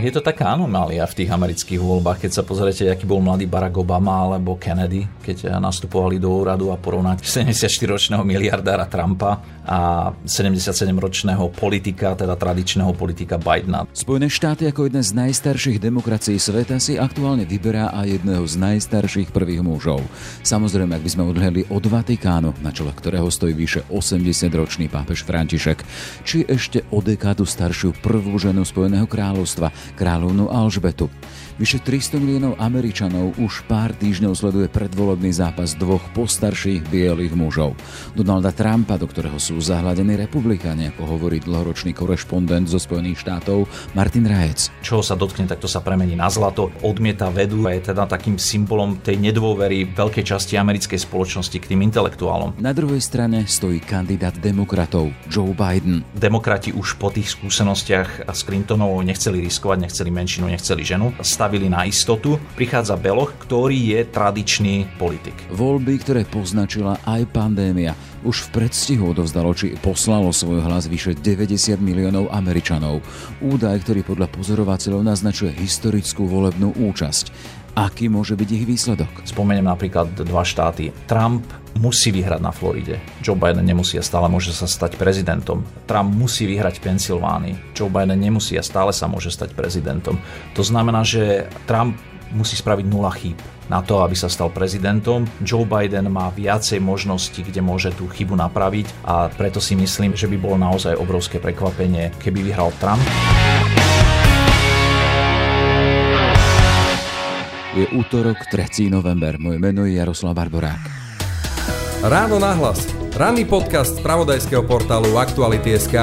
Je to taká anomália v tých amerických voľbách, keď sa pozriete, aký bol mladý Barack Obama alebo Kennedy, keď nastupovali do úradu a porovnať 74-ročného miliardára Trumpa a 77-ročného politika, teda tradičného politika Bidena. Spojené štáty ako jedna z najstarších demokracií sveta si aktuálne vyberá aj jedného z najstarších prvých mužov. Samozrejme, ak by sme odhľadli od Vatikánu, na čele ktorého stojí vyše 80-ročný pápež František, či ešte o dekádu staršiu prvú ženu Spojeného kráľovstva, kráľovnú Alžbetu. Vyše 300 miliónov Američanov už pár týždňov sleduje predvolebný zápas dvoch postarších bielých mužov. Donalda Trumpa, do ktorého sú zahladení republikáni, ako hovorí dlhoročný korešpondent zo Spojených štátov Martin Rajec. Čo sa dotkne, tak to sa premení na zlato. Odmieta vedu a je teda takým symbolom tej nedôvery veľkej časti americkej spoločnosti k tým intelektuálom. Na druhej strane stojí kandidát demokratov Joe Biden. Demokrati už po tých skúsenostiach s Clintonovou nechceli riskovať, nechceli menšinu, nechceli ženu. Stav postavili na istotu, prichádza Beloch, ktorý je tradičný politik. Voľby, ktoré poznačila aj pandémia, už v predstihu odovzdalo či poslalo svoj hlas vyše 90 miliónov Američanov. Údaj, ktorý podľa pozorovateľov naznačuje historickú volebnú účasť. Aký môže byť ich výsledok? Spomeniem napríklad dva štáty. Trump musí vyhrať na Floride. Joe Biden nemusí a stále môže sa stať prezidentom. Trump musí vyhrať v Pensylvánii. Joe Biden nemusí a stále sa môže stať prezidentom. To znamená, že Trump musí spraviť nula chýb na to, aby sa stal prezidentom. Joe Biden má viacej možností, kde môže tú chybu napraviť a preto si myslím, že by bolo naozaj obrovské prekvapenie, keby vyhral Trump. Je útorok, 3. november. Moje meno je Jaroslav Barborák. Ráno nahlas. Ranný podcast z pravodajského portálu Aktuality.sk.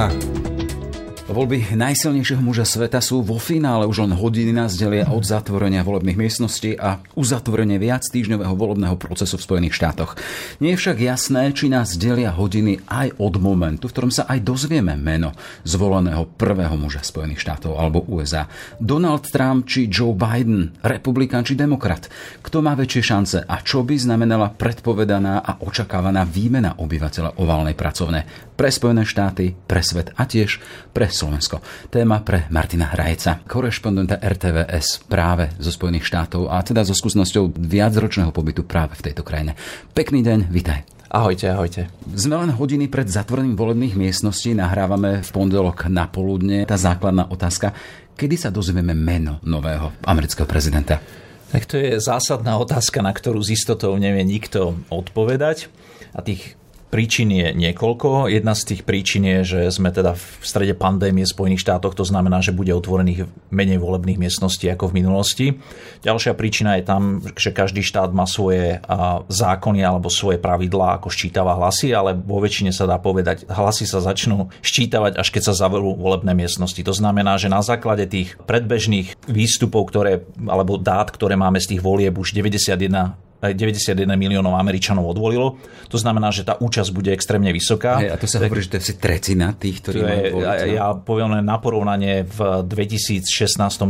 Voľby najsilnejšieho muža sveta sú vo finále. Už len hodiny nás delia od zatvorenia volebných miestností a uzatvorenie viac týždňového volebného procesu v Spojených štátoch. Nie je však jasné, či nás delia hodiny aj od momentu, v ktorom sa aj dozvieme meno zvoleného prvého muža Spojených štátov alebo USA. Donald Trump či Joe Biden, republikán či demokrat. Kto má väčšie šance a čo by znamenala predpovedaná a očakávaná výmena obyvateľa oválnej pracovne pre Spojené štáty, pre svet a tiež pre Slovensko. Téma pre Martina Hrajca, korešpondenta RTVS práve zo Spojených štátov a teda so skúsenosťou viacročného pobytu práve v tejto krajine. Pekný deň, vitaj. Ahojte, ahojte. Sme len hodiny pred zatvorením volebných miestností, nahrávame v pondelok na poludne. Tá základná otázka, kedy sa dozvieme meno nového amerického prezidenta? Tak to je zásadná otázka, na ktorú z istotou nevie nikto odpovedať. A tých Príčin je niekoľko. Jedna z tých príčin je, že sme teda v strede pandémie v Spojených štátoch, to znamená, že bude otvorených menej volebných miestností ako v minulosti. Ďalšia príčina je tam, že každý štát má svoje zákony alebo svoje pravidlá, ako ščítava hlasy, ale vo väčšine sa dá povedať, hlasy sa začnú ščítavať, až keď sa zavrú volebné miestnosti. To znamená, že na základe tých predbežných výstupov, ktoré, alebo dát, ktoré máme z tých volieb už 91 91 miliónov Američanov odvolilo. To znamená, že tá účasť bude extrémne vysoká. Hey, a to sa hovorí, že to je asi trecina tých, ktorí majú voliť. Ja poviem len na porovnanie, v 2016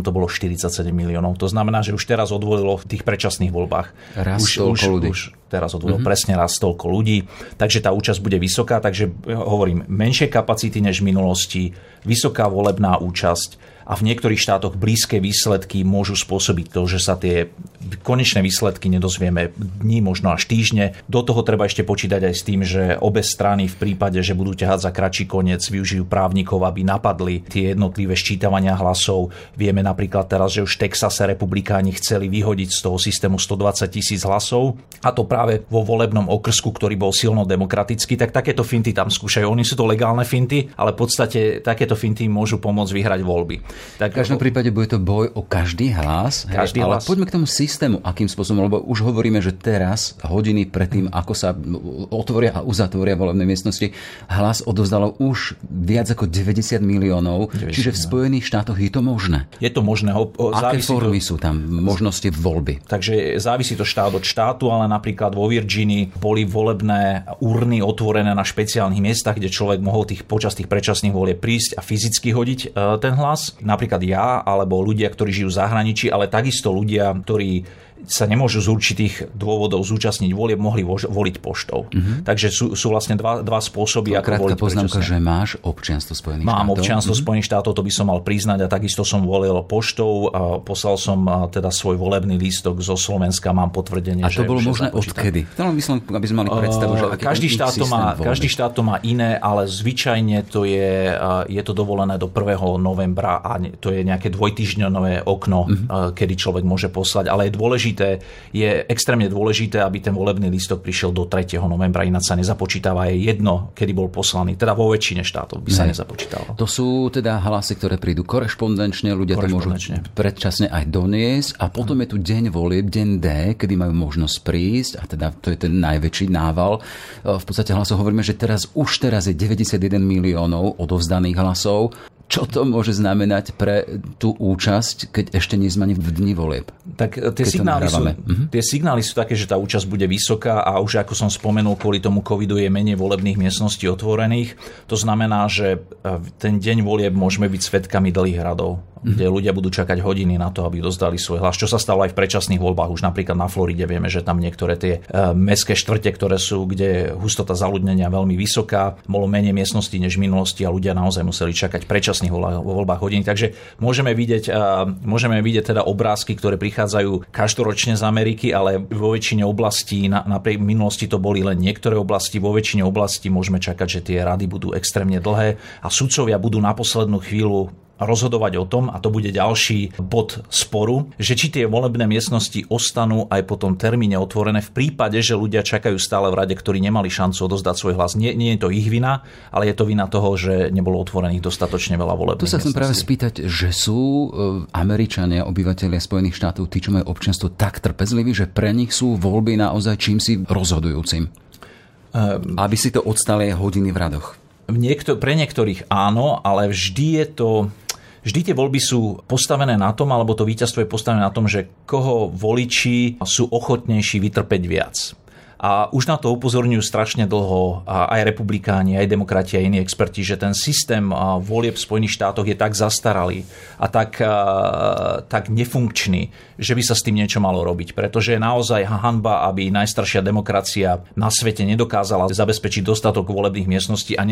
to bolo 47 miliónov. To znamená, že už teraz odvolilo v tých predčasných voľbách. Raz už, už, ľudí. Už teraz odvolilo mm-hmm. presne raz toľko ľudí. Takže tá účasť bude vysoká. Takže hovorím, menšie kapacity než v minulosti, vysoká volebná účasť a v niektorých štátoch blízke výsledky môžu spôsobiť to, že sa tie konečné výsledky nedozvieme dní, možno až týždne. Do toho treba ešte počítať aj s tým, že obe strany v prípade, že budú ťahať za kratší koniec, využijú právnikov, aby napadli tie jednotlivé ščítavania hlasov. Vieme napríklad teraz, že už v Texase republikáni chceli vyhodiť z toho systému 120 tisíc hlasov a to práve vo volebnom okrsku, ktorý bol silno demokratický, tak takéto finty tam skúšajú. Oni sú to legálne finty, ale v podstate takéto finty môžu pomôcť vyhrať voľby. Tak, v každom prípade bude to boj o každý hlas. Každý hej, hlas. Ale poďme k tomu systému, akým spôsobom, lebo už hovoríme, že teraz, hodiny predtým, ako sa otvoria a uzatvoria volebné miestnosti, hlas odozdalo už viac ako 90 miliónov. 90, čiže v Spojených štátoch je to možné. Je to možné. Ho, ho, Aké formy to... sú tam možnosti voľby? Takže závisí to štát od štátu, ale napríklad vo Virginii boli volebné urny otvorené na špeciálnych miestach, kde človek mohol tých, počas tých predčasných volie prísť a fyzicky hodiť e, ten hlas napríklad ja, alebo ľudia, ktorí žijú v zahraničí, ale takisto ľudia, ktorí sa nemôžu z určitých dôvodov zúčastniť volieb, mohli voliť poštou. Mm-hmm. Takže sú, sú vlastne dva, dva spôsoby, ako voliť poznámka, že máš občianstvo Spojených Mám štátov. občianstvo mm-hmm. Spojených štátov, to by som mal priznať a takisto som volil poštou a poslal som teda svoj volebný lístok zo Slovenska, mám potvrdenie, A to že, bolo možné odkedy? By som, aby sme mali predstavu, že aký každý štát, to má, každý štát to má iné, ale zvyčajne to je, je to dovolené do 1. novembra a to je nejaké dvojtyžňové okno, mm-hmm. kedy človek môže poslať. Ale je dôležité, je extrémne dôležité, aby ten volebný lístok prišiel do 3. novembra, ináč sa nezapočítava. Je jedno, kedy bol poslaný. Teda vo väčšine štátov by sa ne. nezapočítalo. To sú teda hlasy, ktoré prídu korešpondenčne, ľudia to môžu predčasne aj doniesť a potom je tu deň volieb, deň D, kedy majú možnosť prísť a teda to je ten najväčší nával. V podstate hlasov hovoríme, že teraz už teraz je 91 miliónov odovzdaných hlasov čo to môže znamenať pre tú účasť, keď ešte nie sme ani v dni volieb? Tak e, tie signály, sú, uh-huh. tie signály sú také, že tá účasť bude vysoká a už ako som spomenul, kvôli tomu covidu je menej volebných miestností otvorených. To znamená, že e, ten deň volieb môžeme byť svetkami dlhých radov kde ľudia budú čakať hodiny na to, aby dozdali svoj hlas. Čo sa stalo aj v predčasných voľbách, už napríklad na Floride vieme, že tam niektoré tie uh, mestské štvrte, ktoré sú, kde hustota zaludnenia veľmi vysoká, bolo menej miestností než v minulosti a ľudia naozaj museli čakať v predčasných voľbách hodiny. Takže môžeme vidieť, uh, môžeme vidieť teda obrázky, ktoré prichádzajú každoročne z Ameriky, ale vo väčšine oblastí, na, napriek minulosti to boli len niektoré oblasti, vo väčšine oblastí môžeme čakať, že tie rady budú extrémne dlhé a sudcovia budú na poslednú chvíľu rozhodovať o tom, a to bude ďalší bod sporu, že či tie volebné miestnosti ostanú aj po tom termíne otvorené v prípade, že ľudia čakajú stále v rade, ktorí nemali šancu odozdať svoj hlas. Nie, nie je to ich vina, ale je to vina toho, že nebolo otvorených dostatočne veľa volebných Tu sa chcem práve spýtať, že sú e, Američania, obyvateľia Spojených štátov, tí, čo majú občianstvo, tak trpezliví, že pre nich sú voľby naozaj čím si rozhodujúcim. Um, aby si to odstali hodiny v radoch. Niekto, pre niektorých áno, ale vždy je to Vždy tie voľby sú postavené na tom, alebo to víťazstvo je postavené na tom, že koho voliči sú ochotnejší vytrpeť viac. A už na to upozorňujú strašne dlho aj republikáni, aj demokrati, aj iní experti, že ten systém volieb v Spojených štátoch je tak zastaralý a tak, tak nefunkčný, že by sa s tým niečo malo robiť. Pretože je naozaj hanba, aby najstaršia demokracia na svete nedokázala zabezpečiť dostatok volebných miestností a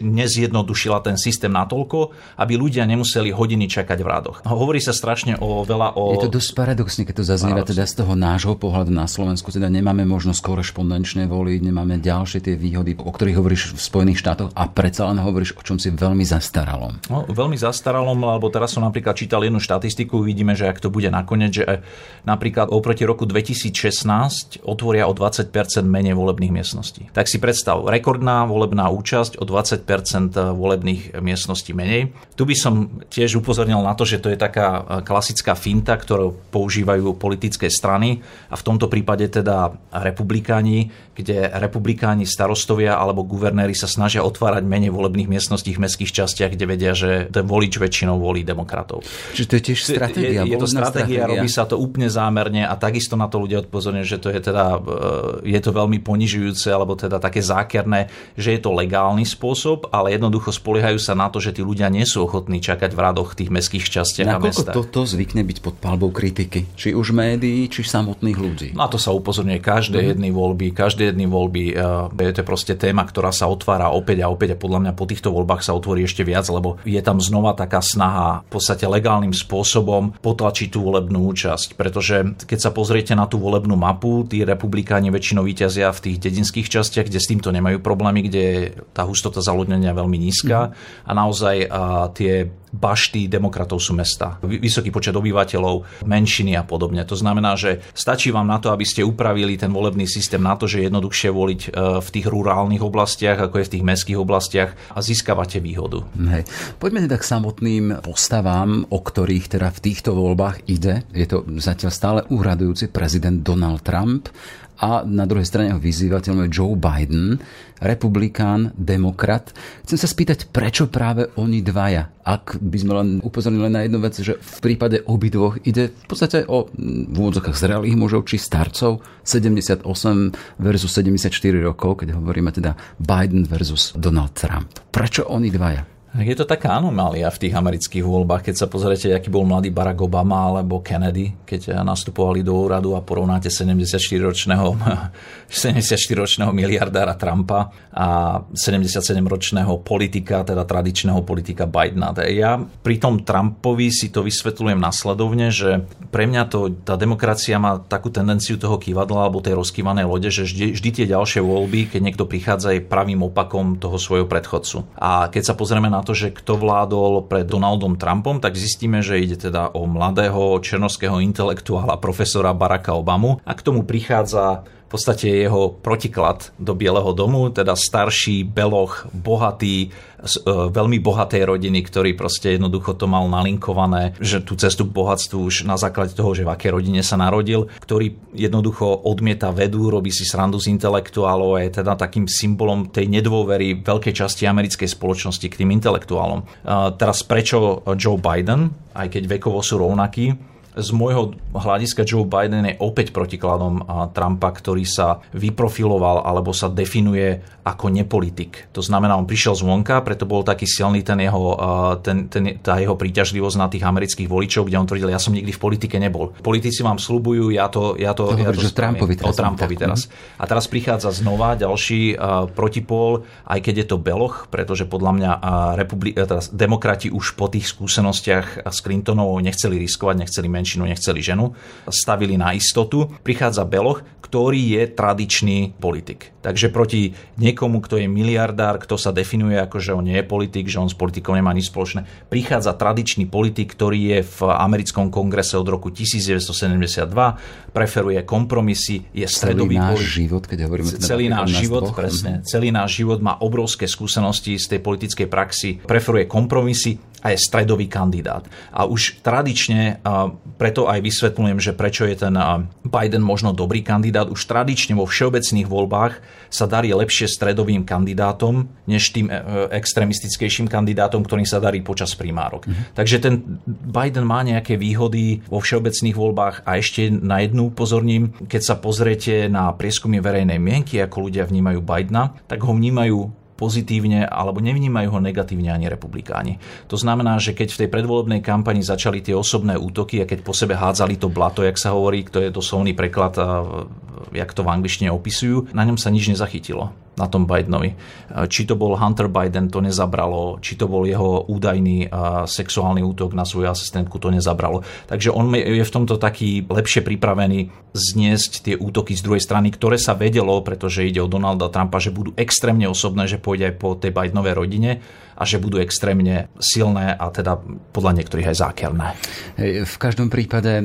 nezjednodušila ten systém natoľko, aby ľudia nemuseli hodiny čakať v rádoch. Hovorí sa strašne o veľa o... Je to dosť paradoxne, keď to zaznieva teda z toho nášho pohľadu na Slovensku, teda nemáme možnosť skôr korešpondenčne voliť, nemáme ďalšie tie výhody, o ktorých hovoríš v Spojených štátoch a predsa len hovoríš o čom si veľmi zastaralom. No, veľmi zastaralom, lebo teraz som napríklad čítal jednu štatistiku, vidíme, že ak to bude nakoniec, že napríklad oproti roku 2016 otvoria o 20% menej volebných miestností. Tak si predstav, rekordná volebná účasť o 20% volebných miestností menej. Tu by som tiež upozornil na to, že to je taká klasická finta, ktorú používajú politické strany a v tomto prípade teda republika republikáni, kde republikáni, starostovia alebo guvernéri sa snažia otvárať menej volebných miestností v mestských častiach, kde vedia, že ten volič väčšinou volí demokratov. Čiže to je tiež stratégia. Je, je to stratégia, robí sa to úplne zámerne a takisto na to ľudia odpozorňujú, že to je teda e, je to veľmi ponižujúce alebo teda také zákerné, že je to legálny spôsob, ale jednoducho spoliehajú sa na to, že tí ľudia nie sú ochotní čakať v radoch tých mestských častiach a mestách. toto zvykne byť pod palbou kritiky? Či už médií, či samotných ľudí? Na to sa upozorňuje každé mm-hmm. jedný voľby, každé jedny voľby. Eh, je to proste téma, ktorá sa otvára opäť a opäť a podľa mňa po týchto voľbách sa otvorí ešte viac, lebo je tam znova taká snaha v podstate legálnym spôsobom potlačiť tú volebnú účasť. Pretože keď sa pozriete na tú volebnú mapu, tí republikáni väčšinou vyťazia v tých dedinských častiach, kde s týmto nemajú problémy, kde je tá hustota zaludnenia veľmi nízka mm. a naozaj a tie bašty demokratov sú mesta. Vysoký počet obyvateľov, menšiny a podobne. To znamená, že stačí vám na to, aby ste upravili ten volebný systém na to, že je jednoduchšie voliť e, v tých rurálnych oblastiach, ako je v tých mestských oblastiach a získavate výhodu. Hej. Poďme teda k samotným postavám, o ktorých teda v týchto voľbách ide. Je to zatiaľ stále úradujúci prezident Donald Trump a na druhej strane ho vyzývateľ Joe Biden, republikán, demokrat. Chcem sa spýtať, prečo práve oni dvaja? Ak by sme len upozornili na jednu vec, že v prípade obidvoch ide v podstate o v úvodzokách zrelých mužov či starcov 78 versus 74 rokov, keď hovoríme teda Biden versus Donald Trump. Prečo oni dvaja? Je to taká anomália v tých amerických voľbách, keď sa pozriete, aký bol mladý Barack Obama alebo Kennedy, keď nastupovali do úradu a porovnáte 74-ročného, 74-ročného miliardára Trumpa a 77-ročného politika, teda tradičného politika Bidena. Ja pri tom Trumpovi si to vysvetľujem nasledovne, že pre mňa to, tá demokracia má takú tendenciu toho kývadla alebo tej rozkývanej lode, že vždy, vždy tie ďalšie voľby, keď niekto prichádza, je pravým opakom toho svojho predchodcu. A keď sa pozrieme na to, že kto vládol pred Donaldom Trumpom, tak zistíme, že ide teda o mladého černovského intelektuála profesora Baracka Obamu. A k tomu prichádza podstate jeho protiklad do Bieleho domu, teda starší, beloch, bohatý, z e, veľmi bohatej rodiny, ktorý proste jednoducho to mal nalinkované, že tú cestu k bohatstvu už na základe toho, že v akej rodine sa narodil, ktorý jednoducho odmieta vedu, robí si srandu z intelektuálov a je teda takým symbolom tej nedôvery veľkej časti americkej spoločnosti k tým intelektuálom. Teraz prečo Joe Biden, aj keď vekovo sú rovnakí, z môjho hľadiska Joe Biden je opäť protikladom Trumpa, ktorý sa vyprofiloval alebo sa definuje ako nepolitik. To znamená, on prišiel zvonka, preto bol taký silný ten jeho, ten, ten, tá jeho príťažlivosť na tých amerických voličov, kde on tvrdil, ja som nikdy v politike nebol. Politici vám slubujú, ja to... Ja to, to ja to Trumpovi teraz. O Trumpovi teraz. A teraz prichádza znova ďalší uh, protipól, aj keď je to beloch, pretože podľa mňa uh, republi- teraz demokrati už po tých skúsenostiach s Clintonovou nechceli riskovať, nechceli menšinu, nechceli ženu, stavili na istotu. Prichádza Beloch, ktorý je tradičný politik. Takže proti niekomu, kto je miliardár, kto sa definuje ako, že on nie je politik, že on s politikou nemá nič spoločné, prichádza tradičný politik, ktorý je v americkom kongrese od roku 1972, preferuje kompromisy, je stredový celý náš politik. život, keď hovoríme teda celý náš život, dvoch. presne. Celý náš život má obrovské skúsenosti z tej politickej praxi, preferuje kompromisy, a je stredový kandidát. A už tradične, preto aj vysvetľujem, že prečo je ten Biden možno dobrý kandidát, už tradične vo všeobecných voľbách sa darí lepšie stredovým kandidátom, než tým e, extremistickejším kandidátom, ktorým sa darí počas primárok. Mm-hmm. Takže ten Biden má nejaké výhody vo všeobecných voľbách a ešte na jednu upozorním, keď sa pozriete na prieskumy verejnej mienky, ako ľudia vnímajú Bidena, tak ho vnímajú pozitívne alebo nevnímajú ho negatívne ani republikáni. To znamená, že keď v tej predvolebnej kampani začali tie osobné útoky a keď po sebe hádzali to blato, jak sa hovorí, to je doslovný preklad, jak to v angličtine opisujú, na ňom sa nič nezachytilo na tom Bidenovi. Či to bol Hunter Biden, to nezabralo, či to bol jeho údajný sexuálny útok na svoju asistentku, to nezabralo. Takže on je v tomto taký lepšie pripravený zniesť tie útoky z druhej strany, ktoré sa vedelo, pretože ide o Donalda Trumpa, že budú extrémne osobné, že pôjde aj po tej Bidenovej rodine a že budú extrémne silné a teda podľa niektorých aj zákerné. V každom prípade e,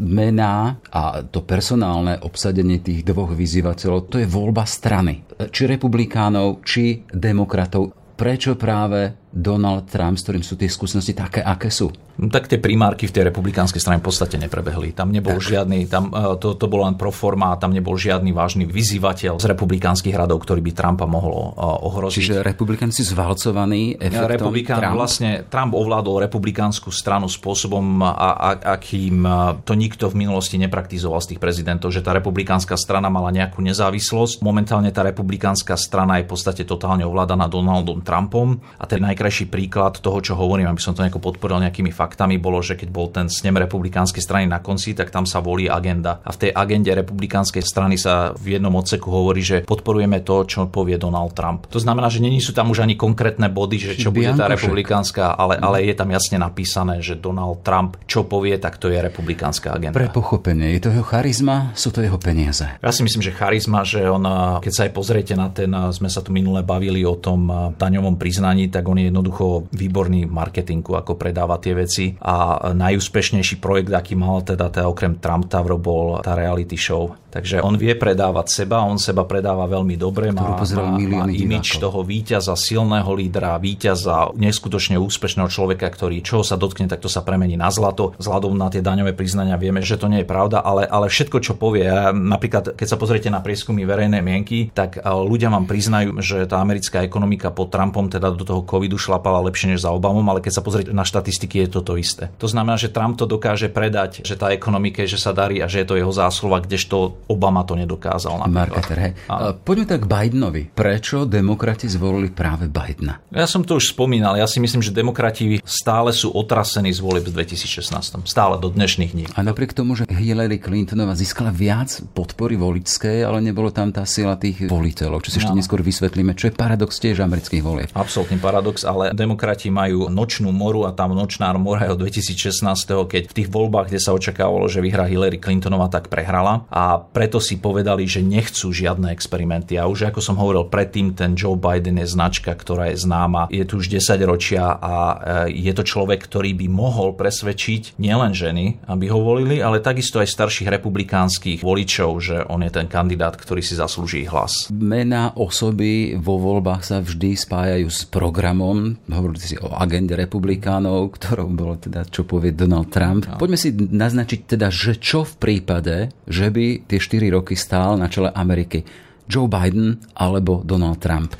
mená a to personálne obsadenie tých dvoch vyzývateľov, to je voľba strany. Či republikánov, či demokratov. Prečo práve Donald Trump, s ktorým sú tie skúsenosti také, aké sú? No, tak tie primárky v tej republikánskej strane v podstate neprebehli. Tam nebol tak. žiadny, tam, e, to, to bolo len pro forma, tam nebol žiadny vážny vyzývateľ z republikánskych radov, ktorý by Trumpa mohol e, ohroziť. Čiže republikánci zvalcovaní efektom Republikán, Trump? Vlastne Trump ovládol republikánsku stranu spôsobom, a, a, akým e, to nikto v minulosti nepraktizoval z tých prezidentov, že tá republikánska strana mala nejakú nezávislosť. Momentálne tá republikánska strana je v podstate totálne ovládaná Donaldom Trumpom a ten najkrajší príklad toho, čo hovorím, aby som to nejako podporil nejakými faktami, bolo, že keď bol ten snem republikánskej strany na konci, tak tam sa volí agenda. A v tej agende republikánskej strany sa v jednom odseku hovorí, že podporujeme to, čo povie Donald Trump. To znamená, že není sú tam už ani konkrétne body, že čo bude tá republikánska, ale, ale je tam jasne napísané, že Donald Trump čo povie, tak to je republikánska agenda. Pre pochopenie, je to jeho charizma, sú to jeho peniaze. Ja si myslím, že charizma, že on, keď sa aj pozriete na ten, sme sa tu minule bavili o tom daňovom priznaní, tak on je jednoducho výborný marketingu, ako predáva tie veci. A najúspešnejší projekt, aký mal teda, teda okrem Trump Tower bol tá reality show Takže on vie predávať seba, on seba predáva veľmi dobre, má, má, má imič toho víťaza, silného lídra, víťaza, neskutočne úspešného človeka, ktorý čo sa dotkne, tak to sa premení na zlato. Vzhľadom na tie daňové priznania vieme, že to nie je pravda, ale, ale všetko, čo povie, napríklad keď sa pozriete na prieskumy verejnej mienky, tak ľudia vám priznajú, že tá americká ekonomika pod Trumpom teda do toho covidu šlapala lepšie než za Obamom, ale keď sa pozriete na štatistiky, je to to isté. To znamená, že Trump to dokáže predať, že tá ekonomika, že sa darí a že je to jeho zásluha, kdežto Obama to nedokázal. Marketer, hej. Poďme tak k Bidenovi. Prečo demokrati zvolili práve Bidena? Ja som to už spomínal. Ja si myslím, že demokrati stále sú otrasení z volieb v 2016. Stále do dnešných dní. A napriek tomu, že Hillary Clintonová získala viac podpory voličskej, ale nebolo tam tá sila tých voliteľov, čo si ešte no. neskôr vysvetlíme, čo je paradox tiež amerických volieb. Absolutný paradox, ale demokrati majú nočnú moru a tam nočná mora je od 2016, keď v tých voľbách, kde sa očakávalo, že vyhrá Hillary Clintonová, tak prehrala a preto si povedali, že nechcú žiadne experimenty. A už ako som hovoril predtým, ten Joe Biden je značka, ktorá je známa, je tu už 10 ročia a e, je to človek, ktorý by mohol presvedčiť nielen ženy, aby ho volili, ale takisto aj starších republikánskych voličov, že on je ten kandidát, ktorý si zaslúži hlas. Mená osoby vo voľbách sa vždy spájajú s programom. Hovorili si o agende republikánov, ktorou bolo teda, čo povie Donald Trump. No. Poďme si naznačiť teda, že čo v prípade, že by tie 4 roky stál na čele Ameriky Joe Biden alebo Donald Trump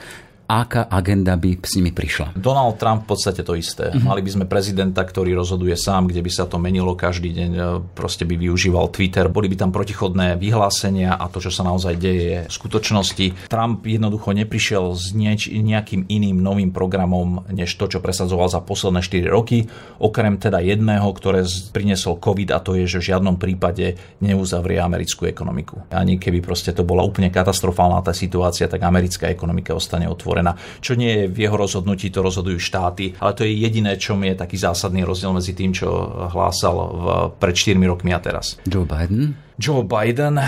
aká agenda by s nimi prišla? Donald Trump v podstate to isté. Mm-hmm. Mali by sme prezidenta, ktorý rozhoduje sám, kde by sa to menilo každý deň, e, proste by využíval Twitter, boli by tam protichodné vyhlásenia a to, čo sa naozaj deje, je v skutočnosti. Trump jednoducho neprišiel s nieč, nejakým iným novým programom, než to, čo presadzoval za posledné 4 roky, okrem teda jedného, ktoré priniesol COVID a to je, že v žiadnom prípade neuzavrie americkú ekonomiku. Ani keby proste to bola úplne katastrofálna tá situácia, tak americká ekonomika ostane otvorená otvorená. Čo nie je v jeho rozhodnutí, to rozhodujú štáty, ale to je jediné, čo mi je taký zásadný rozdiel medzi tým, čo hlásal v, pred 4 rokmi a teraz. Joe Biden? Joe Biden,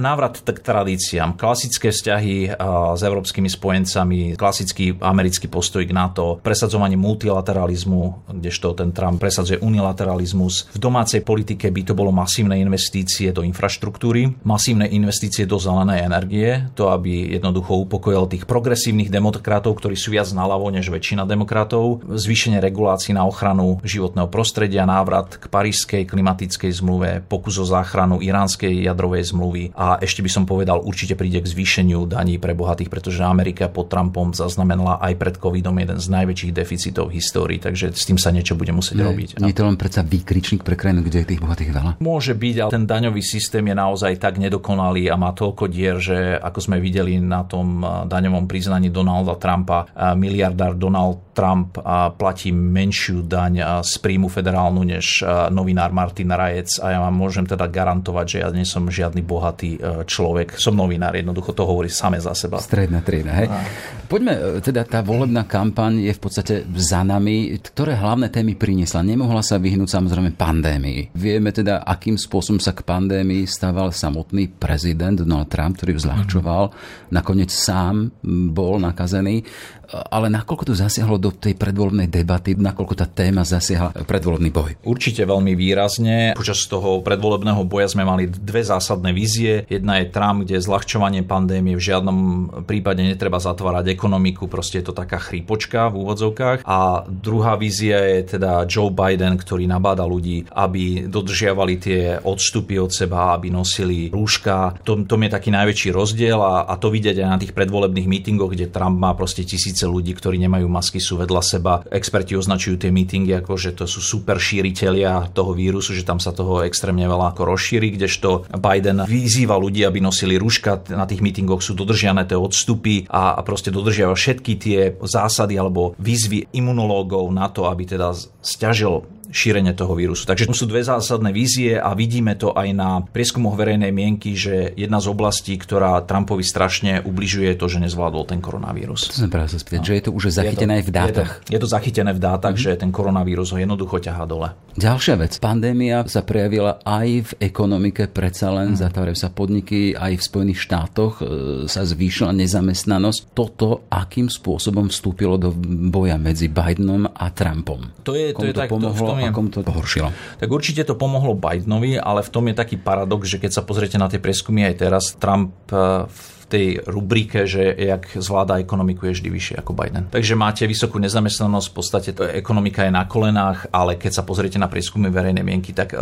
návrat k tradíciám, klasické vzťahy s európskymi spojencami, klasický americký postoj k NATO, presadzovanie multilateralizmu, kdežto ten Trump presadzuje unilateralizmus. V domácej politike by to bolo masívne investície do infraštruktúry, masívne investície do zelenej energie, to aby jednoducho upokojil tých progresívnych demokratov, ktorí sú viac naľavo než väčšina demokratov, zvýšenie regulácií na ochranu životného prostredia, návrat k parížskej klimatickej zmluve, pokus o záchranu Iránskej iránskej jadrovej zmluvy a ešte by som povedal, určite príde k zvýšeniu daní pre bohatých, pretože Amerika pod Trumpom zaznamenala aj pred covidom jeden z najväčších deficitov v histórii, takže s tým sa niečo bude musieť ne, robiť. Nie je to len predsa výkričník pre krajinu, kde je tých bohatých veľa? Môže byť, ale ten daňový systém je naozaj tak nedokonalý a má toľko dier, že ako sme videli na tom daňovom priznaní Donalda Trumpa, miliardár Donald Trump platí menšiu daň z príjmu federálnu než novinár Martin Rajec a ja vám môžem teda garantovať, že ja nie som žiadny bohatý e, človek. Som novinár, jednoducho to hovorí same za seba. Stredná trieda, hej. A... Poďme, e, teda tá volebná kampaň je v podstate za nami. Ktoré hlavné témy priniesla? Nemohla sa vyhnúť samozrejme pandémii. Vieme teda, akým spôsobom sa k pandémii stával samotný prezident Donald Trump, ktorý zľahčoval. Mm. Nakoniec sám bol nakazený ale nakoľko to zasiahlo do tej predvolebnej debaty, nakoľko tá téma zasiahla predvolebný boj? Určite veľmi výrazne. Počas toho predvolebného boja sme mali dve zásadné vízie. Jedna je Trump, kde zľahčovanie pandémie v žiadnom prípade netreba zatvárať ekonomiku, proste je to taká chrípočka v úvodzovkách. A druhá vízia je teda Joe Biden, ktorý nabáda ľudí, aby dodržiavali tie odstupy od seba, aby nosili rúška. Tom, tom je taký najväčší rozdiel a, a to vidieť aj na tých predvolebných mítingoch, kde Trump má proste tisíc tisíce ľudí, ktorí nemajú masky, sú vedľa seba. Experti označujú tie meetingy ako, že to sú super šíritelia toho vírusu, že tam sa toho extrémne veľa ako rozšíri, kdežto Biden vyzýva ľudí, aby nosili rúška. Na tých meetingoch sú dodržiané tie odstupy a, a proste dodržiava všetky tie zásady alebo výzvy imunológov na to, aby teda stiažil šírenie toho vírusu. Takže tu sú dve zásadné vízie a vidíme to aj na prieskumoch verejnej mienky, že jedna z oblastí, ktorá Trumpovi strašne ubližuje, je to, že nezvládol ten koronavírus. To som práve sa spýtať, no. že je to už zachytené aj v dátach. Je to, je to zachytené v dátach, mm-hmm. že ten koronavírus ho jednoducho ťahá dole. Ďalšia vec. Pandémia sa prejavila aj v ekonomike, predsa len mm. zatvárajú sa podniky, aj v Spojených štátoch e, sa zvýšila nezamestnanosť. Toto akým spôsobom vstúpilo do boja medzi Bidenom a Trumpom? To je, to je to tak, pomohlo? To, a komu to pohoršilo? Tak určite to pomohlo Bidenovi, ale v tom je taký paradox, že keď sa pozriete na tie prieskumy aj teraz, Trump eh, v v tej rubrike, že jak zvláda ekonomiku je vždy vyššie ako Biden. Takže máte vysokú nezamestnanosť, v podstate to ekonomika je na kolenách, ale keď sa pozriete na prieskumy verejnej mienky, tak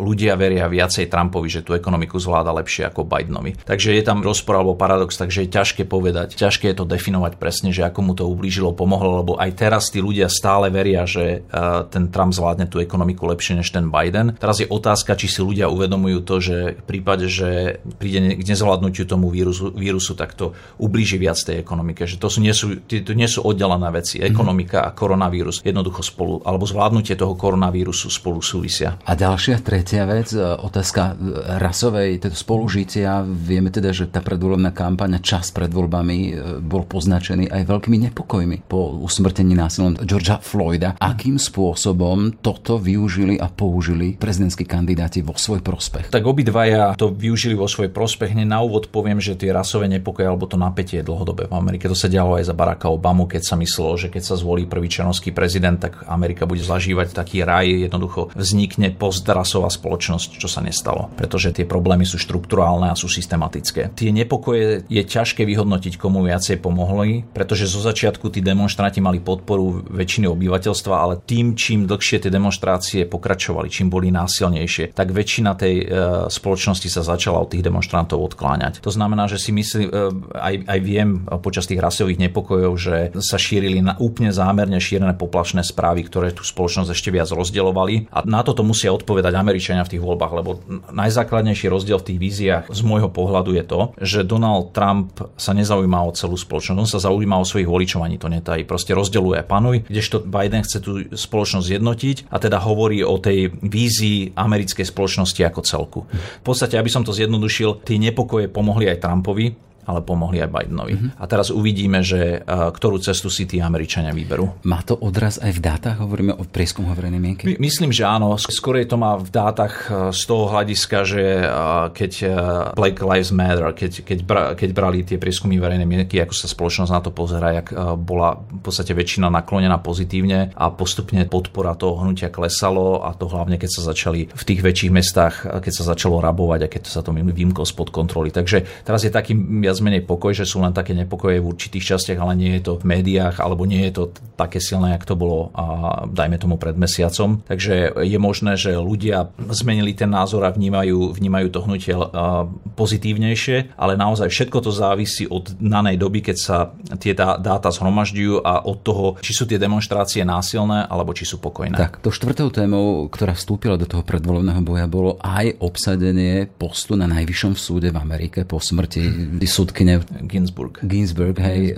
ľudia veria viacej Trumpovi, že tú ekonomiku zvláda lepšie ako Bidenovi. Takže je tam rozpor alebo paradox, takže je ťažké povedať, ťažké je to definovať presne, že ako mu to ublížilo, pomohlo, lebo aj teraz tí ľudia stále veria, že ten Trump zvládne tú ekonomiku lepšie než ten Biden. Teraz je otázka, či si ľudia uvedomujú to, že v prípade, že príde k nezvládnutiu tomu vírusu, vírusu tak to ublíži viac tej ekonomike. Že to, sú, nie, sú, to nie sú oddelené veci. Mhm. Ekonomika a koronavírus jednoducho spolu, alebo zvládnutie toho koronavírusu spolu súvisia. A ďalšia, tretia vec, e, otázka e, rasovej teda spolužitia. Vieme teda, že tá predvoľbná kampaň čas pred voľbami e, bol poznačený aj veľkými nepokojmi po usmrtení násilom Georgia Floyda. Akým spôsobom toto využili a použili prezidentskí kandidáti vo svoj prospech? Tak obidvaja to využili vo svoj prospech. Hneď na úvod poviem, že tie rasové nepokoje alebo to napätie dlhodobé v Amerike. To sa dialo aj za Baracka Obamu, keď sa myslelo, že keď sa zvolí prvý černovský prezident, tak Amerika bude zažívať taký raj. Jednoducho vznikne postrasová spoločnosť, čo sa nestalo, pretože tie problémy sú štruktúrálne a sú systematické. Tie nepokoje je ťažké vyhodnotiť, komu viacej pomohli, pretože zo začiatku tí demonstranti mali podporu väčšiny obyvateľstva, ale tým, čím dlhšie tie demonstrácie pokračovali, čím boli násilnejšie, tak väčšina tej e, spoločnosti sa začala od tých demonstrantov odkláňať. To znamená, že si myslím, e, aj, aj viem počas tých rasových nepokojov, že sa šírili na úplne zámerne šírené poplašné správy, ktoré tú spoločnosť ešte viac rozdeľovali. A na toto musia odpovedať Američania v tých voľbách, lebo najzákladnejší rozdiel v tých víziách z môjho pohľadu je to, že Donald Trump sa nezaujíma o celú spoločnosť, on sa zaujíma o svojich voličov, ani to netají. Proste rozdeľuje panuj, kdežto Biden chce tú spoločnosť zjednotiť a teda hovorí o tej vízii americkej spoločnosti ako celku. V podstate, aby som to zjednodušil, tie nepokoje pomohli aj Trumpovi, ale pomohli aj Bidenovi. Mm-hmm. A teraz uvidíme, že ktorú cestu si tí Američania vyberú. Má to odraz aj v dátach? Hovoríme o prieskumu verejnej mienky? My, myslím, že áno. Skôr to má v dátach z toho hľadiska, že keď Black Lives Matter, keď, keď, bra, keď brali tie prieskumy verejnej mienky, ako sa spoločnosť na to pozera, jak bola v podstate väčšina naklonená pozitívne a postupne podpora toho hnutia klesalo a to hlavne keď sa začali v tých väčších mestách, keď sa začalo rabovať a keď sa to vymklo spod kontroly. Takže teraz je taký viac menej pokoj, že sú len také nepokoje v určitých častiach, ale nie je to v médiách, alebo nie je to také silné, ako to bolo, a dajme tomu pred mesiacom. Takže je možné, že ľudia zmenili ten názor a vnímajú, vnímajú to hnutie pozitívnejšie, ale naozaj všetko to závisí od danej doby, keď sa tie dáta zhromažďujú a od toho, či sú tie demonstrácie násilné, alebo či sú pokojné. Tak, to štvrtou témou, ktorá vstúpila do toho predvolebného boja, bolo aj obsadenie postu na najvyššom súde v Amerike po smrti súdkyne Ginsburg. Ginsburg, hej.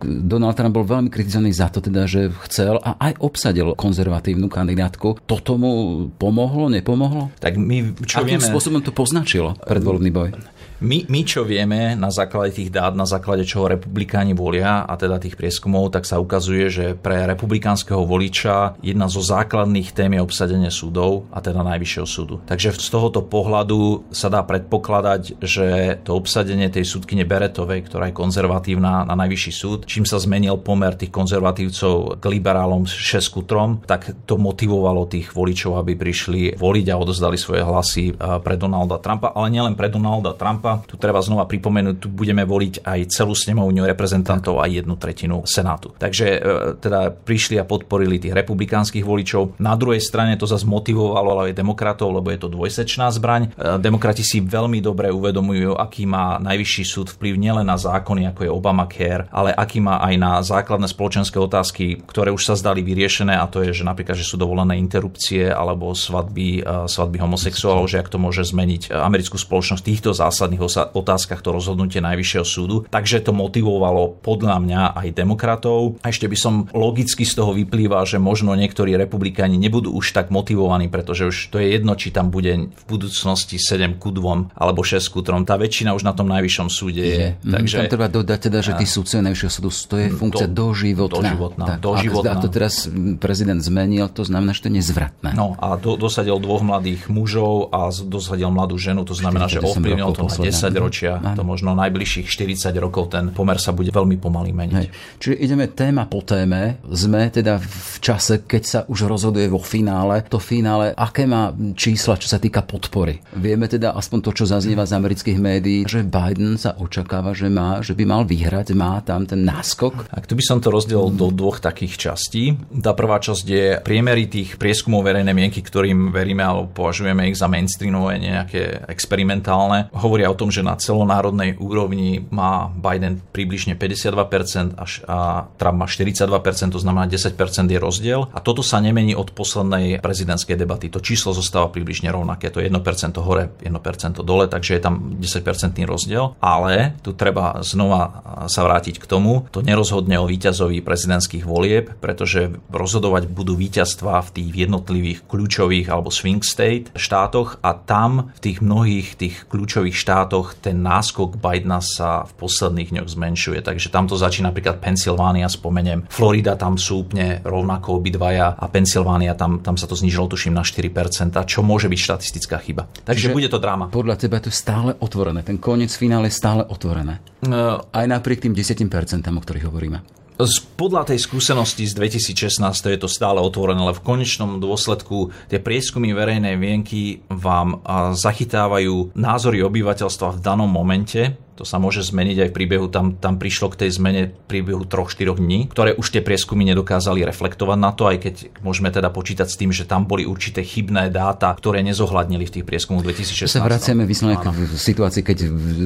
Donald Trump bol veľmi kritizovaný za to teda, že chcel a aj obsadil konzervatívnu kandidátku. Toto mu pomohlo, nepomohlo? Tak my čo Akým vieme... spôsobom to poznačilo predvolebný boj? My, my čo vieme na základe tých dát, na základe čoho republikáni volia a teda tých prieskumov, tak sa ukazuje, že pre republikánskeho voliča jedna zo základných tém je obsadenie súdov a teda najvyššieho súdu. Takže z tohoto pohľadu sa dá predpokladať, že to obsadenie tej súdkyne Beretovej, ktorá je konzervatívna na najvyšší súd, čím sa zmenil pomer tých konzervatívcov k liberálom 6 ku 3, tak to motivovalo tých voličov, aby prišli voliť a odozdali svoje hlasy pre Donalda Trumpa, ale nielen pre Donalda Trumpa, Trumpa. Tu treba znova pripomenúť, tu budeme voliť aj celú snemovňu reprezentantov a jednu tretinu Senátu. Takže e, teda prišli a podporili tých republikánskych voličov. Na druhej strane to zase motivovalo aj demokratov, lebo je to dvojsečná zbraň. E, demokrati si veľmi dobre uvedomujú, aký má najvyšší súd vplyv nielen na zákony, ako je Obamacare, ale aký má aj na základné spoločenské otázky, ktoré už sa zdali vyriešené a to je, že napríklad, že sú dovolené interrupcie alebo svadby, e, svadby homosexuálov, že ak to môže zmeniť americkú spoločnosť týchto zásadných základných otázkach to rozhodnutie Najvyššieho súdu. Takže to motivovalo podľa mňa aj demokratov. A ešte by som logicky z toho vyplýva, že možno niektorí republikáni nebudú už tak motivovaní, pretože už to je jedno, či tam bude v budúcnosti 7 ku 2 alebo 6 ku 3. Tá väčšina už na tom Najvyššom súde je. Mhm, Takže, tam treba dodať teda, že tí súdce Najvyššieho súdu to je funkcia do, doživotná. Doživotná. Tak, doživotná. A to teraz prezident zmenil, to znamená, že to je nezvratné. No a do, dosadil dvoch mladých mužov a dosadil mladú ženu, to znamená, že ovplyvnil to 10 ročia, to možno najbližších 40 rokov ten pomer sa bude veľmi pomaly meniť. Hej. Čiže ideme téma po téme. Sme teda v čase, keď sa už rozhoduje vo finále. To finále, aké má čísla, čo sa týka podpory? Vieme teda aspoň to, čo zaznieva z amerických médií, že Biden sa očakáva, že má, že by mal vyhrať, má tam ten náskok. Ak tu by som to rozdelil do dvoch takých častí. Tá prvá časť je priemery tých prieskumov verejnej mienky, ktorým veríme alebo považujeme ich za mainstreamové, nejaké experimentálne. Hovoria o tom, že na celonárodnej úrovni má Biden približne 52% až a Trump má 42%, to znamená 10% je rozdiel. A toto sa nemení od poslednej prezidentskej debaty. To číslo zostáva približne rovnaké. To je 1% hore, 1% dole, takže je tam 10% rozdiel. Ale tu treba znova sa vrátiť k tomu, to nerozhodne o víťazovi prezidentských volieb, pretože rozhodovať budú víťazstva v tých jednotlivých kľúčových alebo swing state štátoch a tam v tých mnohých tých kľúčových štátoch ten náskok Bidena sa v posledných dňoch zmenšuje. Takže tam to začína napríklad Pensylvánia, spomeniem. Florida tam sú úplne rovnako obidvaja a Pensylvánia tam, tam sa to znižilo tuším na 4%, čo môže byť štatistická chyba. Takže Čiže bude to dráma. Podľa teba to je stále otvorené. Ten koniec finále je stále otvorené. Uh, Aj napriek tým 10%, o ktorých hovoríme. Podľa tej skúsenosti z 2016 je to stále otvorené, ale v konečnom dôsledku tie prieskumy verejnej vienky vám zachytávajú názory obyvateľstva v danom momente to sa môže zmeniť aj v príbehu, tam, tam prišlo k tej zmene v priebehu 3-4 dní, ktoré už tie prieskumy nedokázali reflektovať na to, aj keď môžeme teda počítať s tým, že tam boli určité chybné dáta, ktoré nezohľadnili v tých prieskumoch 2016. Sa vraciame vyslovene k situácii, keď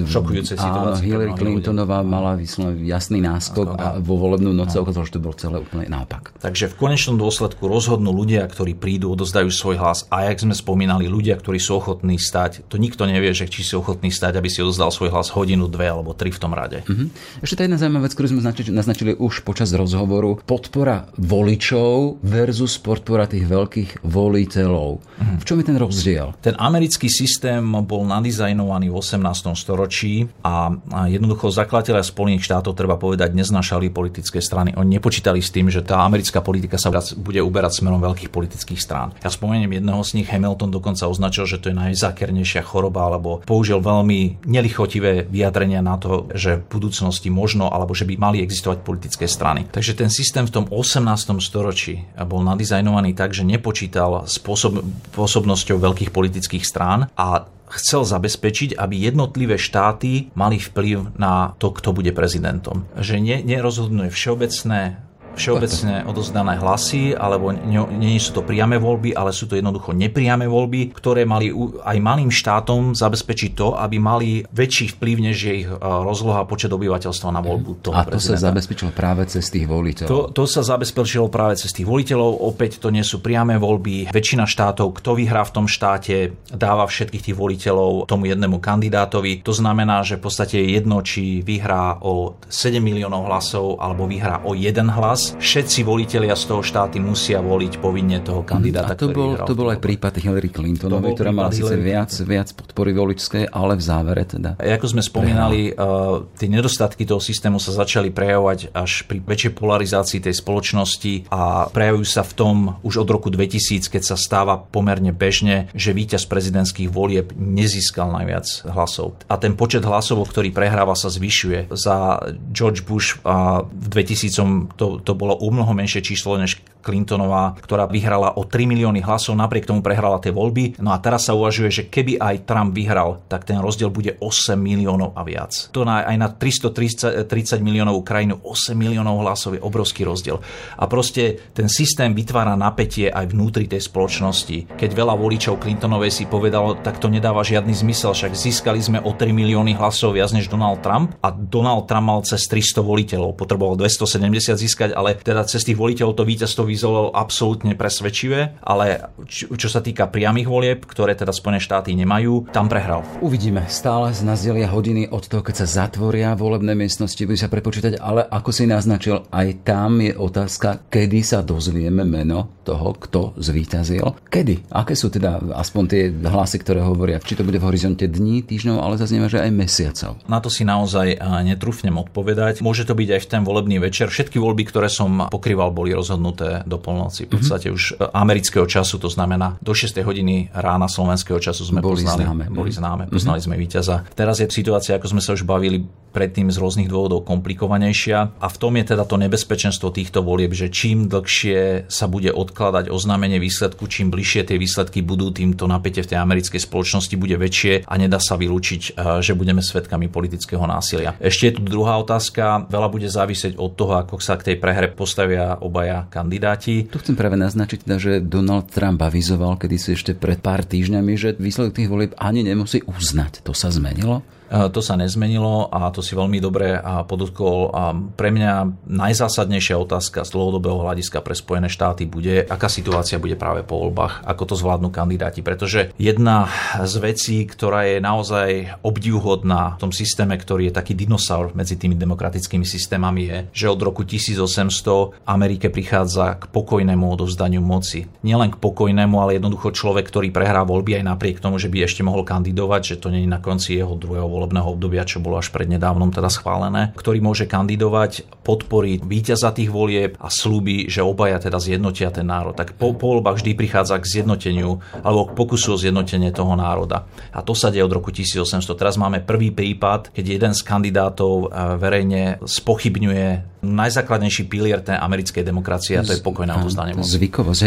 Šokujúce áno, Hillary Clintonová mala vyslovene jasný náskok a vo volebnú noc sa ukázalo, že to bolo celé úplne naopak. Takže v konečnom dôsledku rozhodnú ľudia, ktorí prídu, odozdajú svoj hlas a jak sme spomínali, ľudia, ktorí sú ochotní stať, to nikto nevie, že či sú ochotní stať, aby si odozdal svoj hlas hodinu minút, dve alebo tri v tom rade. Uh-huh. Ešte tá jedna zaujímavá vec, ktorú sme naznačili, naznačili už počas rozhovoru. Podpora voličov versus podpora tých veľkých voliteľov. Uh-huh. V čom je ten rozdiel? Ten americký systém bol nadizajnovaný v 18. storočí a jednoducho zakladateľa Spojených štátov, treba povedať, neznašali politické strany. Oni nepočítali s tým, že tá americká politika sa bude uberať smerom veľkých politických strán. Ja spomeniem jedného z nich, Hamilton dokonca označil, že to je najzákernejšia choroba, alebo použil veľmi nelichotivé vyjadrenie vyjadrenia na to, že v budúcnosti možno, alebo že by mali existovať politické strany. Takže ten systém v tom 18. storočí bol nadizajnovaný tak, že nepočítal spôsob, spôsobnosťou veľkých politických strán a chcel zabezpečiť, aby jednotlivé štáty mali vplyv na to, kto bude prezidentom. Že ne, nerozhodnuje všeobecné všeobecne odozdané hlasy, alebo nie sú to priame voľby, ale sú to jednoducho nepriame voľby, ktoré mali aj malým štátom zabezpečiť to, aby mali väčší vplyv, než je ich rozloha počet obyvateľstva na voľbu toho A to prezidenta. sa zabezpečilo práve cez tých voliteľov. To, to sa zabezpečilo práve cez tých voliteľov. Opäť to nie sú priame voľby. Väčšina štátov, kto vyhrá v tom štáte, dáva všetkých tých voliteľov tomu jednému kandidátovi. To znamená, že v podstate je jedno, či vyhrá o 7 miliónov hlasov alebo vyhrá o jeden hlas všetci volitelia z toho štáty musia voliť povinne toho kandidáta, A to bol, to bol aj prípad Hillary Clintonovej, ktorá mala síce viac, viac podpory voličskej, ale v závere teda. A ako sme spomínali, uh, tie nedostatky toho systému sa začali prejavovať až pri väčšej polarizácii tej spoločnosti a prejavujú sa v tom už od roku 2000, keď sa stáva pomerne bežne, že víťaz prezidentských volieb nezískal najviac hlasov. A ten počet hlasov, ktorý prehráva, sa zvyšuje. Za George Bush uh, v 2000 to, to bolo o mnoho menšie číslo než Clintonová, ktorá vyhrala o 3 milióny hlasov, napriek tomu prehrala tie voľby. No a teraz sa uvažuje, že keby aj Trump vyhral, tak ten rozdiel bude 8 miliónov a viac. To na, aj na 330 miliónov krajinu 8 miliónov hlasov je obrovský rozdiel. A proste ten systém vytvára napätie aj vnútri tej spoločnosti. Keď veľa voličov Clintonovej si povedalo, tak to nedáva žiadny zmysel, však získali sme o 3 milióny hlasov viac než Donald Trump a Donald Trump mal cez 300 voliteľov, potreboval 270 získať, ale teda cez tých voliteľov to víťazstvo vyzeralo absolútne presvedčivé, ale čo, čo sa týka priamých volieb, ktoré teda Spojené štáty nemajú, tam prehral. Uvidíme. Stále z nás delia hodiny od toho, keď sa zatvoria volebné miestnosti, bude sa prepočítať, ale ako si naznačil, aj tam je otázka, kedy sa dozvieme meno toho, kto zvíťazil. Kedy? Aké sú teda aspoň tie hlasy, ktoré hovoria, či to bude v horizonte dní, týždňov, ale zaznieva, že aj mesiacov. Na to si naozaj netrúfnem odpovedať. Môže to byť aj v ten volebný večer. Všetky voľby, ktoré som pokrýval, boli rozhodnuté do polnoci. V podstate mm-hmm. už e, amerického času, to znamená do 6 hodiny rána slovenského času sme boli poznali, známe. boli známe, poznali mm-hmm. sme víťaza. Teraz je situácia, ako sme sa už bavili, predtým z rôznych dôvodov komplikovanejšia. A v tom je teda to nebezpečenstvo týchto volieb, že čím dlhšie sa bude odkladať oznámenie výsledku, čím bližšie tie výsledky budú, tým to napätie v tej americkej spoločnosti bude väčšie a nedá sa vylúčiť, eh, že budeme svetkami politického násilia. Ešte je tu druhá otázka. Veľa bude závisieť od toho, ako sa k tej prehre postavia obaja kandidáti. Tu chcem práve naznačiť, teda, že Donald Trump avizoval kedy si ešte pred pár týždňami, že výsledok tých volieb ani nemusí uznať. To sa zmenilo? E, to sa nezmenilo a to si veľmi dobre podotkol. Pre mňa najzásadnejšia otázka z dlhodobého hľadiska pre Spojené štáty bude, aká situácia bude práve po voľbách, ako to zvládnu kandidáti. Pretože jedna z vecí, ktorá je naozaj obdivhodná v tom systéme, ktorý je taký dinosaur medzi tými demokratickými systémami, je, že od roku 1800 Amerike prichádza k pokojnému odovzdaniu moci. Nielen k pokojnému, ale jednoducho človek, ktorý prehrá voľby aj napriek tomu, že by ešte mohol kandidovať, že to nie je na konci jeho druhého volebného obdobia, čo bolo až prednedávnom teda schválené, ktorý môže kandidovať, podporiť víťaza tých volieb a slúbi, že obaja teda zjednotia ten národ. Tak po, po voľbách vždy prichádza k zjednoteniu alebo k pokusu o zjednotenie toho národa. A to sa deje od roku 1800. Teraz máme prvý prípad, keď jeden z kandidátov eh, verejne spochybňuje najzákladnejší pilier tej americkej demokracie a to je pokojné odozdanie moci. Zvykovosť.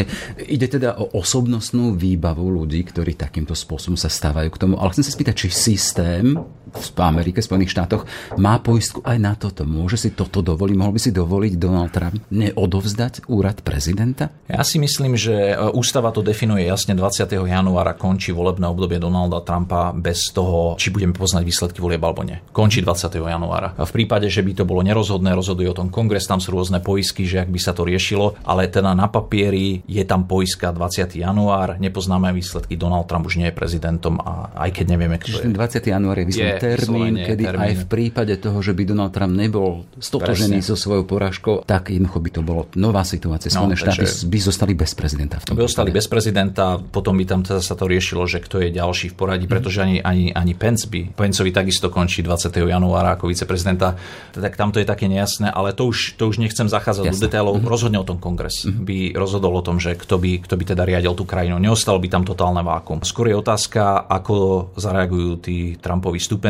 Ide teda o osobnostnú výbavu ľudí, ktorí takýmto spôsobom sa stávajú k tomu. Ale chcem sa spýtať, či systém v Amerike, v Spojených štátoch, má poistku aj na toto. Môže si toto dovoliť, mohol by si dovoliť Donald Trump neodovzdať úrad prezidenta? Ja si myslím, že e, ústava to definuje jasne 20. januára končí volebné obdobie Donalda Trumpa bez toho, či budeme poznať výsledky volieb alebo nie. Končí 20. januára. V prípade, že by to bolo nerozhodné, rozhoduje o tom kongres, tam sú rôzne poisky, že ak by sa to riešilo, ale teda na papieri je tam poiska 20. január, nepoznáme výsledky, Donald Trump už nie je prezidentom a aj keď nevieme, kto je. 20. január je, je termín, kedy termín. aj v prípade toho, že by Donald Trump nebol stotožený so svojou porážkou, tak jednoducho by to bolo nová situácia. No, Spojené no, štáty by zostali bez prezidenta v tom By zostali bez prezidenta, potom by tam teda sa to riešilo, že kto je ďalší v poradí, mm. pretože ani, ani, ani Pence by, Penceovi takisto končí 20. januára ako viceprezidenta, tak tam to je také nejasné, ale to už, to už nechcem zachádzať Jasne. do detailov, mm. rozhodne o tom kongres mm. by rozhodol o tom, že kto by, kto by teda riadil tú krajinu. Neostalo by tam totálne vákum. Skôr je otázka, ako zareagujú tí Trumpovi stupenci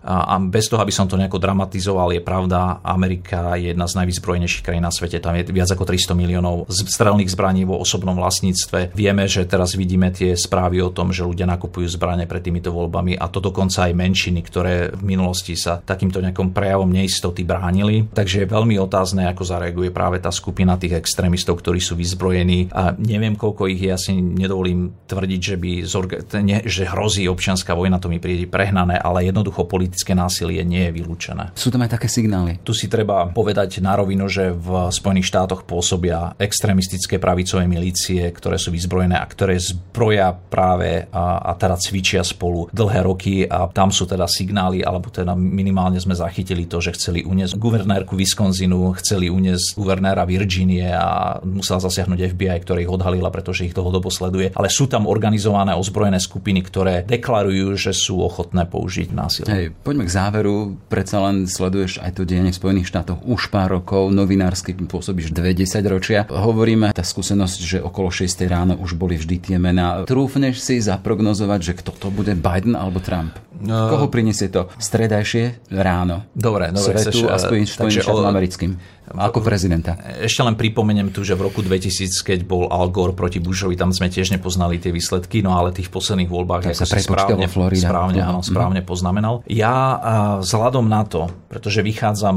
a bez toho, aby som to nejako dramatizoval, je pravda, Amerika je jedna z najvyzbrojenejších krajín na svete. Tam je viac ako 300 miliónov strelných zbraní vo osobnom vlastníctve. Vieme, že teraz vidíme tie správy o tom, že ľudia nakupujú zbranie pred týmito voľbami a to dokonca aj menšiny, ktoré v minulosti sa takýmto nejakom prejavom neistoty bránili. Takže je veľmi otázne, ako zareaguje práve tá skupina tých extrémistov, ktorí sú vyzbrojení. A neviem, koľko ich je, asi nedovolím tvrdiť, že, by zorga- ne, že hrozí občianská vojna, to mi príde prehnané, ale jednoducho politické násilie nie je vylúčené. Sú tam aj také signály. Tu si treba povedať na rovinu, že v Spojených štátoch pôsobia extrémistické pravicové milície, ktoré sú vyzbrojené a ktoré zbroja práve a, a teda cvičia spolu dlhé roky a tam sú teda signály, alebo teda minimálne sme zachytili to, že chceli uniesť guvernérku Wisconsinu, chceli uniesť guvernéra Virginie a musela zasiahnuť FBI, ktorý ich odhalila, pretože ich dlhodobo sleduje. Ale sú tam organizované ozbrojené skupiny, ktoré deklarujú, že sú ochotné použiť násilie. Hej, poďme k záveru. Predsa len sleduješ aj to dejanie v Spojených štátoch už pár rokov, novinársky pôsobíš dve ročia. Hovoríme, tá skúsenosť, že okolo 6 ráno už boli vždy tie mená. Trúfneš si zaprognozovať, že kto to bude, Biden alebo Trump? No, Koho prinesie to stredajšie ráno? Dobre, dobre. Svetu chceš, a Spojeným štátom americkým. Ako prezidenta. Ešte len pripomeniem tu, že v roku 2000, keď bol Al Gore proti Bushovi, tam sme tiež nepoznali tie výsledky, no ale tých posledných voľbách, ako sa správne, Florida. správne, áno, správne mm. poznamenal. Ja vzhľadom na to, pretože vychádzam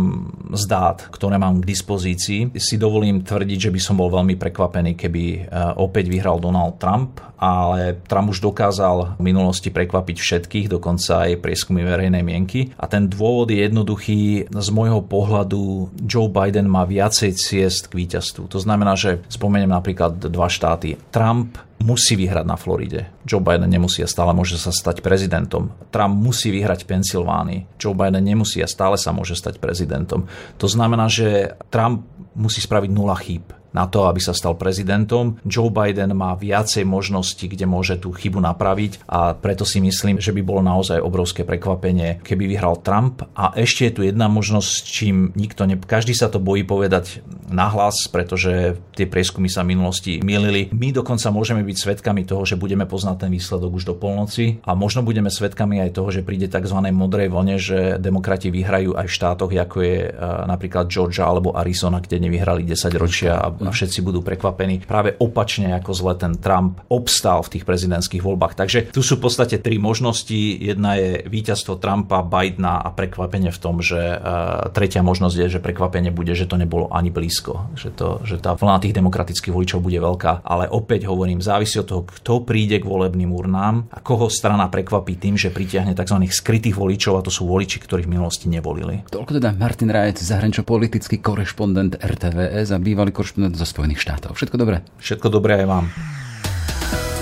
z dát, ktoré mám k dispozícii, si dovolím tvrdiť, že by som bol veľmi prekvapený, keby opäť vyhral Donald Trump, ale Trump už dokázal v minulosti prekvapiť všetkých, dokonca aj prieskumy verejnej mienky. A ten dôvod je jednoduchý. Z môjho pohľadu Joe Biden má viacej ciest k víťazstvu. To znamená, že spomeniem napríklad dva štáty. Trump musí vyhrať na Floride. Joe Biden nemusí a stále môže sa stať prezidentom. Trump musí vyhrať v Pensylvánii. Joe Biden nemusí a stále sa môže stať prezidentom. To znamená, že Trump musí spraviť nula chýb na to, aby sa stal prezidentom. Joe Biden má viacej možností, kde môže tú chybu napraviť a preto si myslím, že by bolo naozaj obrovské prekvapenie, keby vyhral Trump. A ešte je tu jedna možnosť, čím nikto ne... Každý sa to bojí povedať nahlas, pretože tie prieskumy sa v minulosti milili. My dokonca môžeme byť svedkami toho, že budeme poznať ten výsledok už do polnoci a možno budeme svedkami aj toho, že príde tzv. modrej vlne, že demokrati vyhrajú aj v štátoch, ako je e, napríklad Georgia alebo Arizona, kde nevyhrali 10 ročia a všetci budú prekvapení. Práve opačne ako zle ten Trump obstal v tých prezidentských voľbách. Takže tu sú v podstate tri možnosti. Jedna je víťazstvo Trumpa, Bidena a prekvapenie v tom, že uh, tretia možnosť je, že prekvapenie bude, že to nebolo ani blízko. Že, to, že tá vlna tých demokratických voličov bude veľká. Ale opäť hovorím, závisí od toho, kto príde k volebným urnám a koho strana prekvapí tým, že pritiahne tzv. skrytých voličov a to sú voliči, ktorých v minulosti nevolili. Toľko teda Martin Rajec, zahranično-politický korešpondent RTVS a bývalý korešpondent zo Spojených štátov. Všetko dobré? Všetko dobré aj vám.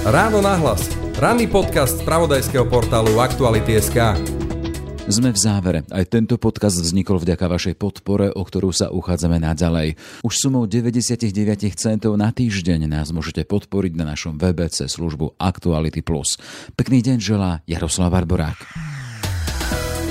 Ráno nahlas. Ranný podcast z pravodajského portálu Aktuality.sk. Sme v závere. Aj tento podcast vznikol vďaka vašej podpore, o ktorú sa uchádzame naďalej. Už sumou 99 centov na týždeň nás môžete podporiť na našom webe cez službu Actuality+. Pekný deň želá Jaroslav Barborák.